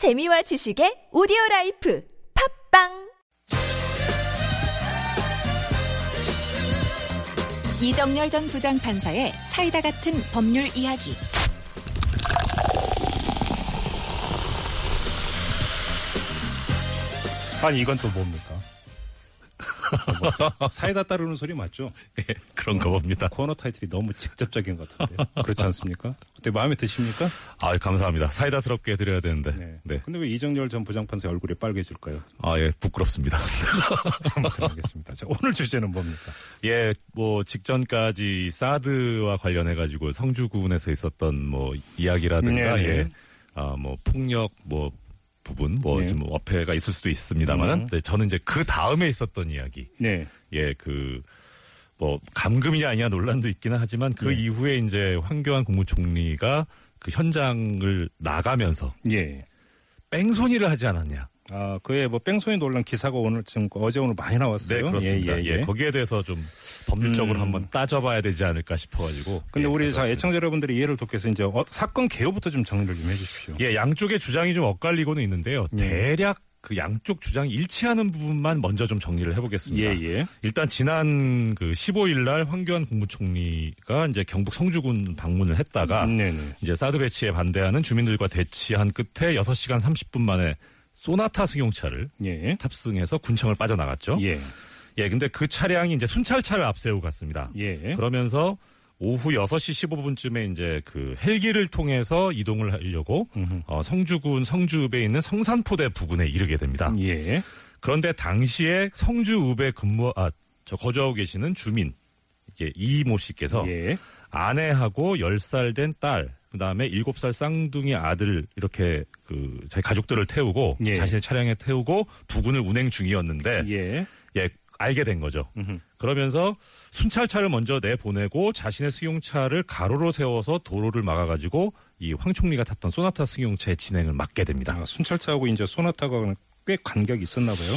재미와 지식의 오디오 라이프 팟빵 이정렬 전 부장판사의 사이다 같은 법률 이야기 아니 이건 또 뭡니까? 뭐죠? 사이다 따르는 소리 맞죠? 예, 그런가 봅니다. 코너 타이틀이 너무 직접적인 것 같은데 그렇지 않습니까? 어때 마음에 드십니까? 아, 감사합니다. 사이다스럽게 드려야 되는데. 네. 네. 근데 왜 이정열 전 부장판사 얼굴이 빨개질까요? 아, 예, 부끄럽습니다. 아무튼 알겠습니다. 자, 오늘 주제는 뭡니까? 예, 뭐 직전까지 사드와 관련해 가지고 성주군에서 있었던 뭐 이야기라든가 네, 네. 예. 아, 뭐 폭력 뭐 부분 뭐 네. 좀 어폐가 있을 수도 있습니다만은 음. 네, 저는 이제 그 다음에 있었던 이야기. 네. 예, 그, 뭐, 감금이냐 아니냐 논란도 있기는 하지만 그 네. 이후에 이제 황교안 국무총리가 그 현장을 나가면서 예. 뺑소니를 하지 않았냐. 아, 그에 뭐 뺑소니 논란 기사가 오늘 지금 어제 오늘 많이 나왔어요. 네, 그렇습니다. 예, 예, 예, 예. 거기에 대해서 좀 법률적으로 음. 한번 따져봐야 되지 않을까 싶어가지고. 근데 예, 우리 자 그렇습니다. 애청자 여러분들이 이해를 돕기 위해서 이제 어, 사건 개요부터 좀 정리를 좀 해주십시오. 예, 양쪽의 주장이 좀 엇갈리고는 있는데요. 예. 대략 그 양쪽 주장이 일치하는 부분만 먼저 좀 정리를 해보겠습니다. 예, 예. 일단 지난 그 15일 날 황교안 국무총리가 이제 경북 성주군 방문을 했다가 네네. 이제 사드 배치에 반대하는 주민들과 대치한 끝에 6시간 30분 만에 소나타 승용차를 예. 탑승해서 군청을 빠져나갔죠. 예. 예, 근데 그 차량이 이제 순찰차를 앞세우고 갔습니다. 예. 그러면서 오후 6시 15분쯤에 이제 그 헬기를 통해서 이동을 하려고 음흠. 어, 성주군 성주읍에 있는 성산포대 부근에 이르게 됩니다. 예. 그런데 당시에 성주읍에 근무 아 저 거주하고 계시는 주민 이모 씨께서 예. 아내하고 10살 된 딸, 그다음에 7살 쌍둥이 아들 이렇게 그 자기 가족들을 태우고 예. 자신의 차량에 태우고 부근을 운행 중이었는데 예. 예, 알게 된 거죠. 음흠. 그러면서 순찰차를 먼저 내보내고 자신의 승용차를 가로로 세워서 도로를 막아가지고 이 황 총리가 탔던 소나타 승용차의 진행을 막게 됩니다. 아, 순찰차하고 이제 소나타가 꽤 간격이 있었나 봐요.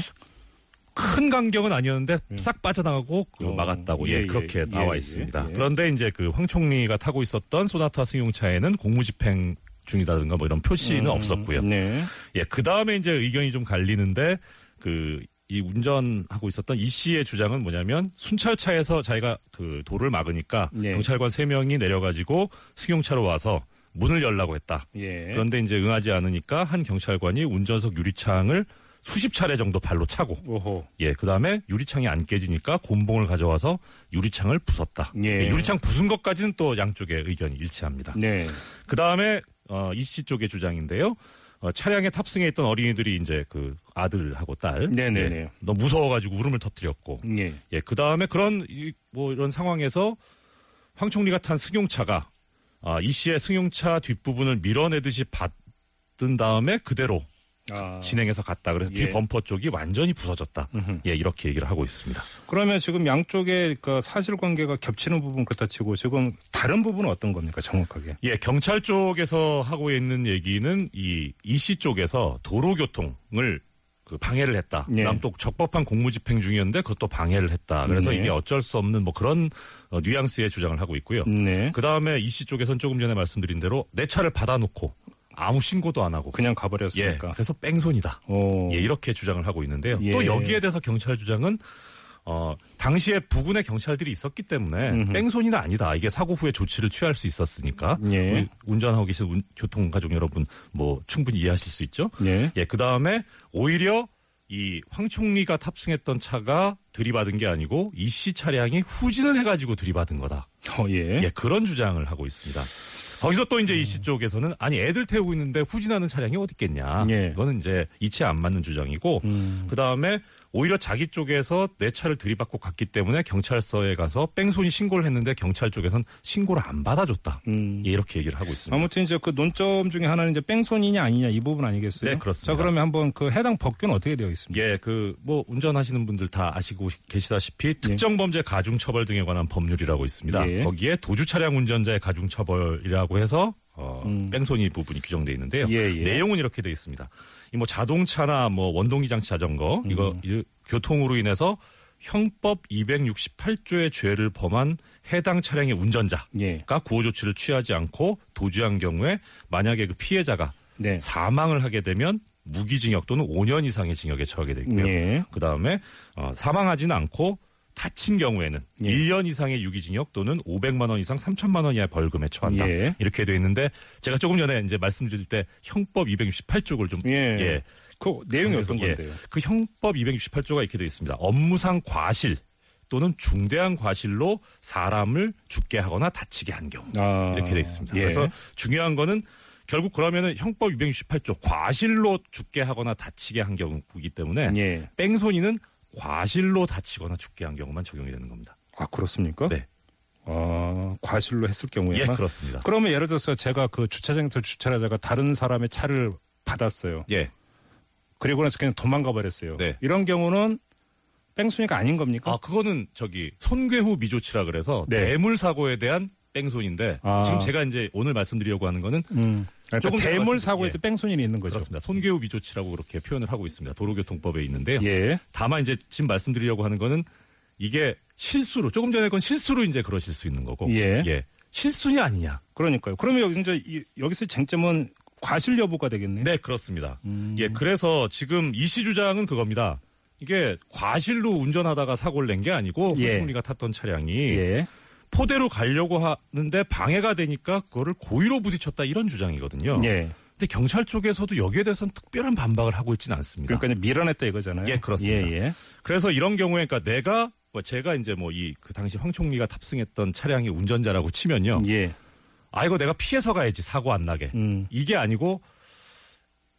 큰 간격은 아니었는데 싹 빠져나가고 그 음. 어, 막았다고 예, 예, 예, 그렇게 예, 나와 예, 있습니다. 예. 그런데 이제 그 황 총리가 타고 있었던 소나타 승용차에는 공무집행 중이다든가 뭐 이런 표시는 음, 없었고요. 네. 예, 그 다음에 이제 의견이 좀 갈리는데 그 이 운전하고 있었던 이 씨의 주장은 뭐냐면 순찰차에서 자기가 그 도를 막으니까 네. 경찰관 세 명이 내려가지고 승용차로 와서 문을 열라고 했다. 예. 그런데 이제 응하지 않으니까 한 경찰관이 운전석 유리창을 수십 차례 정도 발로 차고 오호. 예, 그 다음에 유리창이 안 깨지니까 곤봉을 가져와서 유리창을 부쉈다. 예. 유리창 부순 것까지는 또 양쪽의 의견이 일치합니다. 네. 그 다음에 어, 이씨 쪽의 주장인데요. 어, 차량에 탑승해 있던 어린이들이 이제 그 아들하고 딸, 네네네. 예, 너무 무서워가지고 울음을 터뜨렸고, 예. 예, 그 다음에 그런 이, 뭐 이런 상황에서 황 총리가 탄 승용차가 아, 이 씨의 승용차 뒷부분을 밀어내듯이 받은 다음에 그대로 아. 진행해서 갔다. 그래서 예. 뒤 범퍼 쪽이 완전히 부서졌다. 음흠. 예, 이렇게 얘기를 하고 있습니다. 그러면 지금 양쪽의 그 사실관계가 겹치는 부분 그렇다 치고 지금 다른 부분은 어떤 겁니까 정확하게? 예, 경찰 쪽에서 하고 있는 얘기는 이 이씨 쪽에서 도로교통을 그 방해를 했다. 예. 또 적법한 공무집행 중이었는데 그것도 방해를 했다. 그래서 네. 이게 어쩔 수 없는 뭐 그런 어, 뉘앙스의 주장을 하고 있고요. 네. 그 다음에 이씨 쪽에선 조금 전에 말씀드린 대로 내 차를 받아놓고 아무 신고도 안 하고 그냥 예, 가버렸으니까. 그래서 뺑소니다. 오. 예, 이렇게 주장을 하고 있는데요. 예. 또 여기에 대해서 경찰 주장은 어, 당시에 부근에 경찰들이 있었기 때문에 음흠. 뺑소니는 아니다. 이게 사고 후에 조치를 취할 수 있었으니까 예. 운전하고 계신 운- 교통 가족 여러분 뭐 충분히 이해하실 수 있죠. 예. 예, 그 다음에 오히려 이 황 총리가 탑승했던 차가 들이받은 게 아니고 이 씨 차량이 후진을 해가지고 들이받은 거다. 어, 예. 예, 그런 주장을 하고 있습니다. 거기서 또 이제 이 씨 쪽에서는 아니 애들 태우고 있는데 후진하는 차량이 어디 있겠냐. 예. 이거는 이제 이치에 안 맞는 주장이고 음. 그 다음에 오히려 자기 쪽에서 내 차를 들이받고 갔기 때문에 경찰서에 가서 뺑소니 신고를 했는데 경찰 쪽에선 신고를 안 받아줬다. 음. 예, 이렇게 얘기를 하고 있습니다. 아무튼 이제 그 논점 중에 하나는 이제 뺑소니냐 아니냐 이 부분 아니겠어요? 네, 그렇습니다. 자, 그러면 한번 그 해당 법규는 어떻게 되어 있습니까? 예, 그 뭐 운전하시는 분들 다 아시고 계시다시피 특정 범죄 가중 처벌 등에 관한 법률이라고 있습니다. 예. 거기에 도주 차량 운전자의 가중 처벌이라고 해서 어, 음. 뺑소니 부분이 규정돼 있는데요. 예, 예. 내용은 이렇게 돼 있습니다. 이 뭐 자동차나 뭐 원동기 장치 자전거 음. 이거 이- 교통으로 인해서 형법 268조의 죄를 범한 해당 차량의 운전자가 예. 구호 조치를 취하지 않고 도주한 경우에 만약에 그 피해자가 네. 사망을 하게 되면 무기징역 또는 5년 이상의 징역에 처하게 돼 있고요. 예. 그 다음에 어, 사망하지는 않고 다친 경우에는 예. 1년 이상의 유기징역 또는 500만 원 이상 3천만 원 이하의 벌금에 처한다. 예. 이렇게 돼 있는데 제가 조금 전에 이제 말씀드릴 때 형법 268쪽을 좀 예. 예. 그 내용이 어떤 예. 건데요? 그 형법 268조가 이렇게 되어 있습니다. 업무상 과실 또는 중대한 과실로 사람을 죽게 하거나 다치게 한 경우 아, 이렇게 되어 있습니다. 예. 그래서 중요한 거는 결국 그러면은 형법 268조 과실로 죽게 하거나 다치게 한 경우이기 때문에 예. 뺑소니는 과실로 다치거나 죽게 한 경우만 적용이 되는 겁니다. 아 그렇습니까? 네. 아 과실로 했을 예, 경우에만. 그렇습니다. 그러면 예를 들어서 제가 그 주차장에서 주차를 하다가 다른 사람의 차를 받았어요. 예. 그리고 나서 그냥 도망가 버렸어요. 네. 이런 경우는 뺑소니가 아닌 겁니까? 아, 그거는 저기 손괴후 미조치라 그래서 네. 뇌물 사고에 대한 뺑소니인데 아. 지금 제가 이제 오늘 말씀드리려고 하는 거는 음. 그러니까 조금 대물 사고에도 예. 뺑소니는 있는 거죠. 그렇습니다. 손괴후 미조치라고 그렇게 표현을 하고 있습니다. 도로교통법에 있는데요. 예. 다만 이제 지금 말씀드리려고 하는 거는 이게 실수로 조금 전에 건 실수로 이제 그러실 수 있는 거고 예. 실수냐 아니냐 그러니까요. 그러면 여기 이제 이- 여기서 쟁점은 과실 여부가 되겠네요. 네 그렇습니다 음. 예 그래서 지금 이 씨 주장은 그겁니다 이게 과실로 운전하다가 사고를 낸 게 아니고 예. 홍총리가 탔던 차량이 예. 포대로 가려고 하는데 방해가 되니까 그거를 고의로 부딪혔다 이런 주장이거든요 예. 근데 경찰 쪽에서도 여기에 대해서는 특별한 반박을 하고 있지는 않습니다 그러니까 밀어냈다 이거잖아요. 예, 그렇습니다. 예, 예. 그래서 이런 경우에 그러니까 내가 뭐 제가 이제 뭐 이 그 당시 황 총리가 탑승했던 차량의 운전자라고 치면요. 예. 아 이거 내가 피해서 가야지 사고 안 나게. 음. 이게 아니고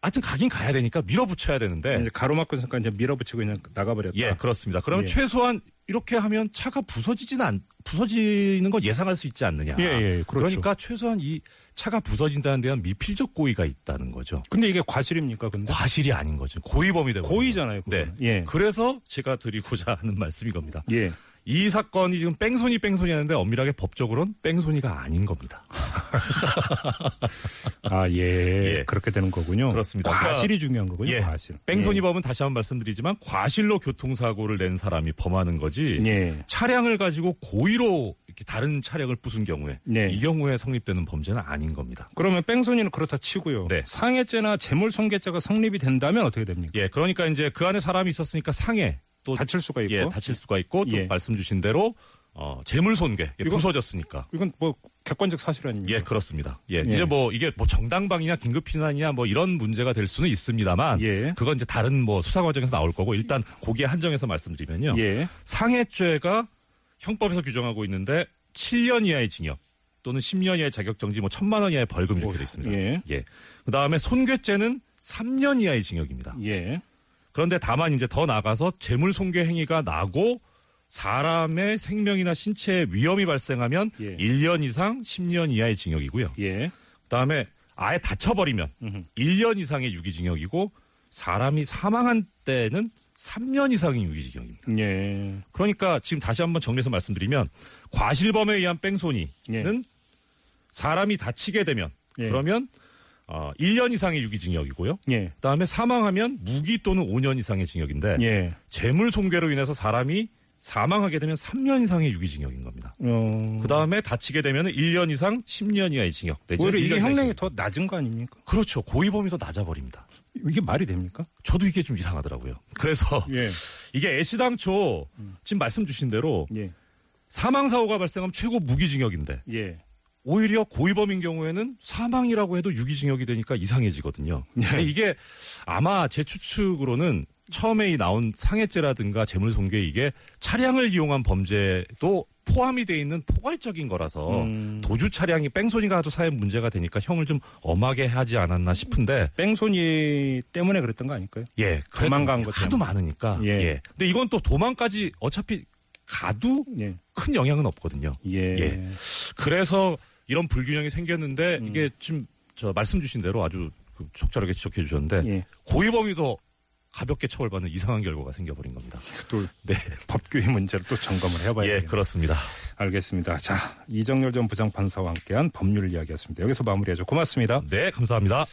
하여튼 가긴 가야 되니까 밀어붙여야 되는데 이제 가로막고 있으니까 이제 밀어붙이고 그냥 나가버렸다. 예 그렇습니다. 그러면 예. 최소한 이렇게 하면 차가 부서지지는 않 부서지는 건 예상할 수 있지 않느냐. 예, 예, 그렇죠. 러니까 최소한 이 차가 부서진다는 데한 미필적 고의가 있다는 거죠. 근데 이게 과실입니까? 근데 과실이 아닌 거죠. 고의범이 되고 고의잖아요. 네. 그거는. 예. 그래서 제가 드리고자 하는 말씀이 겁니다. 예. 이 사건이 지금 뺑소니 뺑소니 하는데 엄밀하게 법적으로는 뺑소니가 아닌 겁니다. 아, 예. 예. 그렇게 되는 거군요. 그렇습니다. 과실이 중요한 거군요. 예. 과실. 뺑소니법은 다시 한번 말씀드리지만 과실로 교통사고를 낸 사람이 범하는 거지 예. 예. 차량을 가지고 고의로 이렇게 다른 차량을 부순 경우에 네. 이 경우에 성립되는 범죄는 아닌 겁니다. 그러면 뺑소니는 그렇다 치고요. 네. 상해죄나 재물손괴죄가 성립이 된다면 어떻게 됩니까? 예, 그러니까 이제 그 안에 사람이 있었으니까 상해 또 다칠 수가 있고. 예, 다칠 수가 있고 또 예. 말씀 주신 대로 어, 재물 손괴 예, 이거- 부서졌으니까 이건 뭐 객관적 사실 아닙니까? 예, 그렇습니다. 예, 예. 이제 뭐 이게 뭐 정당방위냐 긴급피난이냐 뭐 이런 문제가 될 수는 있습니다만 예. 그건 이제 다른 뭐 수사 과정에서 나올 거고 일단 거기에 한정해서 말씀드리면요. 예. 상해죄가 형법에서 규정하고 있는데 7년 이하의 징역 또는 10년 이하의 자격정지 뭐 천만 원 이하의 벌금 이렇게 돼 있습니다. 예. 예. 그 다음에 손괴죄는 3년 이하의 징역입니다. 예. 그런데 다만 이제 더 나가서 재물 손괴 행위가 나고 사람의 생명이나 신체에 위험이 발생하면 예. 1년 이상 10년 이하의 징역이고요. 예. 그다음에 아예 다쳐버리면 음흠. 1년 이상의 유기징역이고 사람이 사망한 때는 3년 이상의 유기징역입니다. 예. 그러니까 지금 다시 한번 정리해서 말씀드리면 과실범에 의한 뺑소니는 예. 사람이 다치게 되면 예. 그러면 어, 1년 이상의 유기징역이고요. 예. 그다음에 사망하면 무기 또는 5년 이상의 징역인데 예. 재물 손괴로 인해서 사람이 사망하게 되면 3년 이상의 유기징역인 겁니다. 어. 그 다음에 다치게 되면 1년 이상 10년 이하의 징역. 내지는 오히려 1년 이게 형량이. 더 낮은 거 아닙니까? 그렇죠. 고의범위 더 낮아버립니다. 이게 말이 됩니까? 저도 이게 좀 이상하더라고요. 그래서 예. 이게 애시당초 지금 말씀 주신 대로 예. 사망 사고가 발생하면 최고 무기징역인데 예. 오히려 고의범인 경우에는 사망이라고 해도 유기징역이 되니까 이상해지거든요. 예. 근데 이게 아마 제 추측으로는 처음에 이 나온 상해죄라든가 재물손괴 이게 차량을 이용한 범죄도 포함이 돼 있는 포괄적인 거라서 음. 도주 차량이 뺑소니가 하도 사회 문제가 되니까 형을 좀 엄하게 하지 않았나 싶은데 뺑소니 때문에 그랬던 거 아닐까요? 예 도망간 것 하도. 많으니까 예. 예. 근데 이건 또 도망까지 어차피 가도 예. 큰 영향은 없거든요. 예. 예. 그래서 이런 불균형이 생겼는데 음. 이게 지금 저 말씀 주신 대로 아주 그 적절하게 지적해 주셨는데 예. 고의범이 더 가볍게 처벌받는 이상한 결과가 생겨버린 겁니다. 또 네, 법규의 문제를 또 점검을 해봐야 예, 그렇습니다. 알겠습니다. 자, 이정열 전 부장판사와 함께한 법률 이야기였습니다. 여기서 마무리하죠. 고맙습니다. 네, 감사합니다.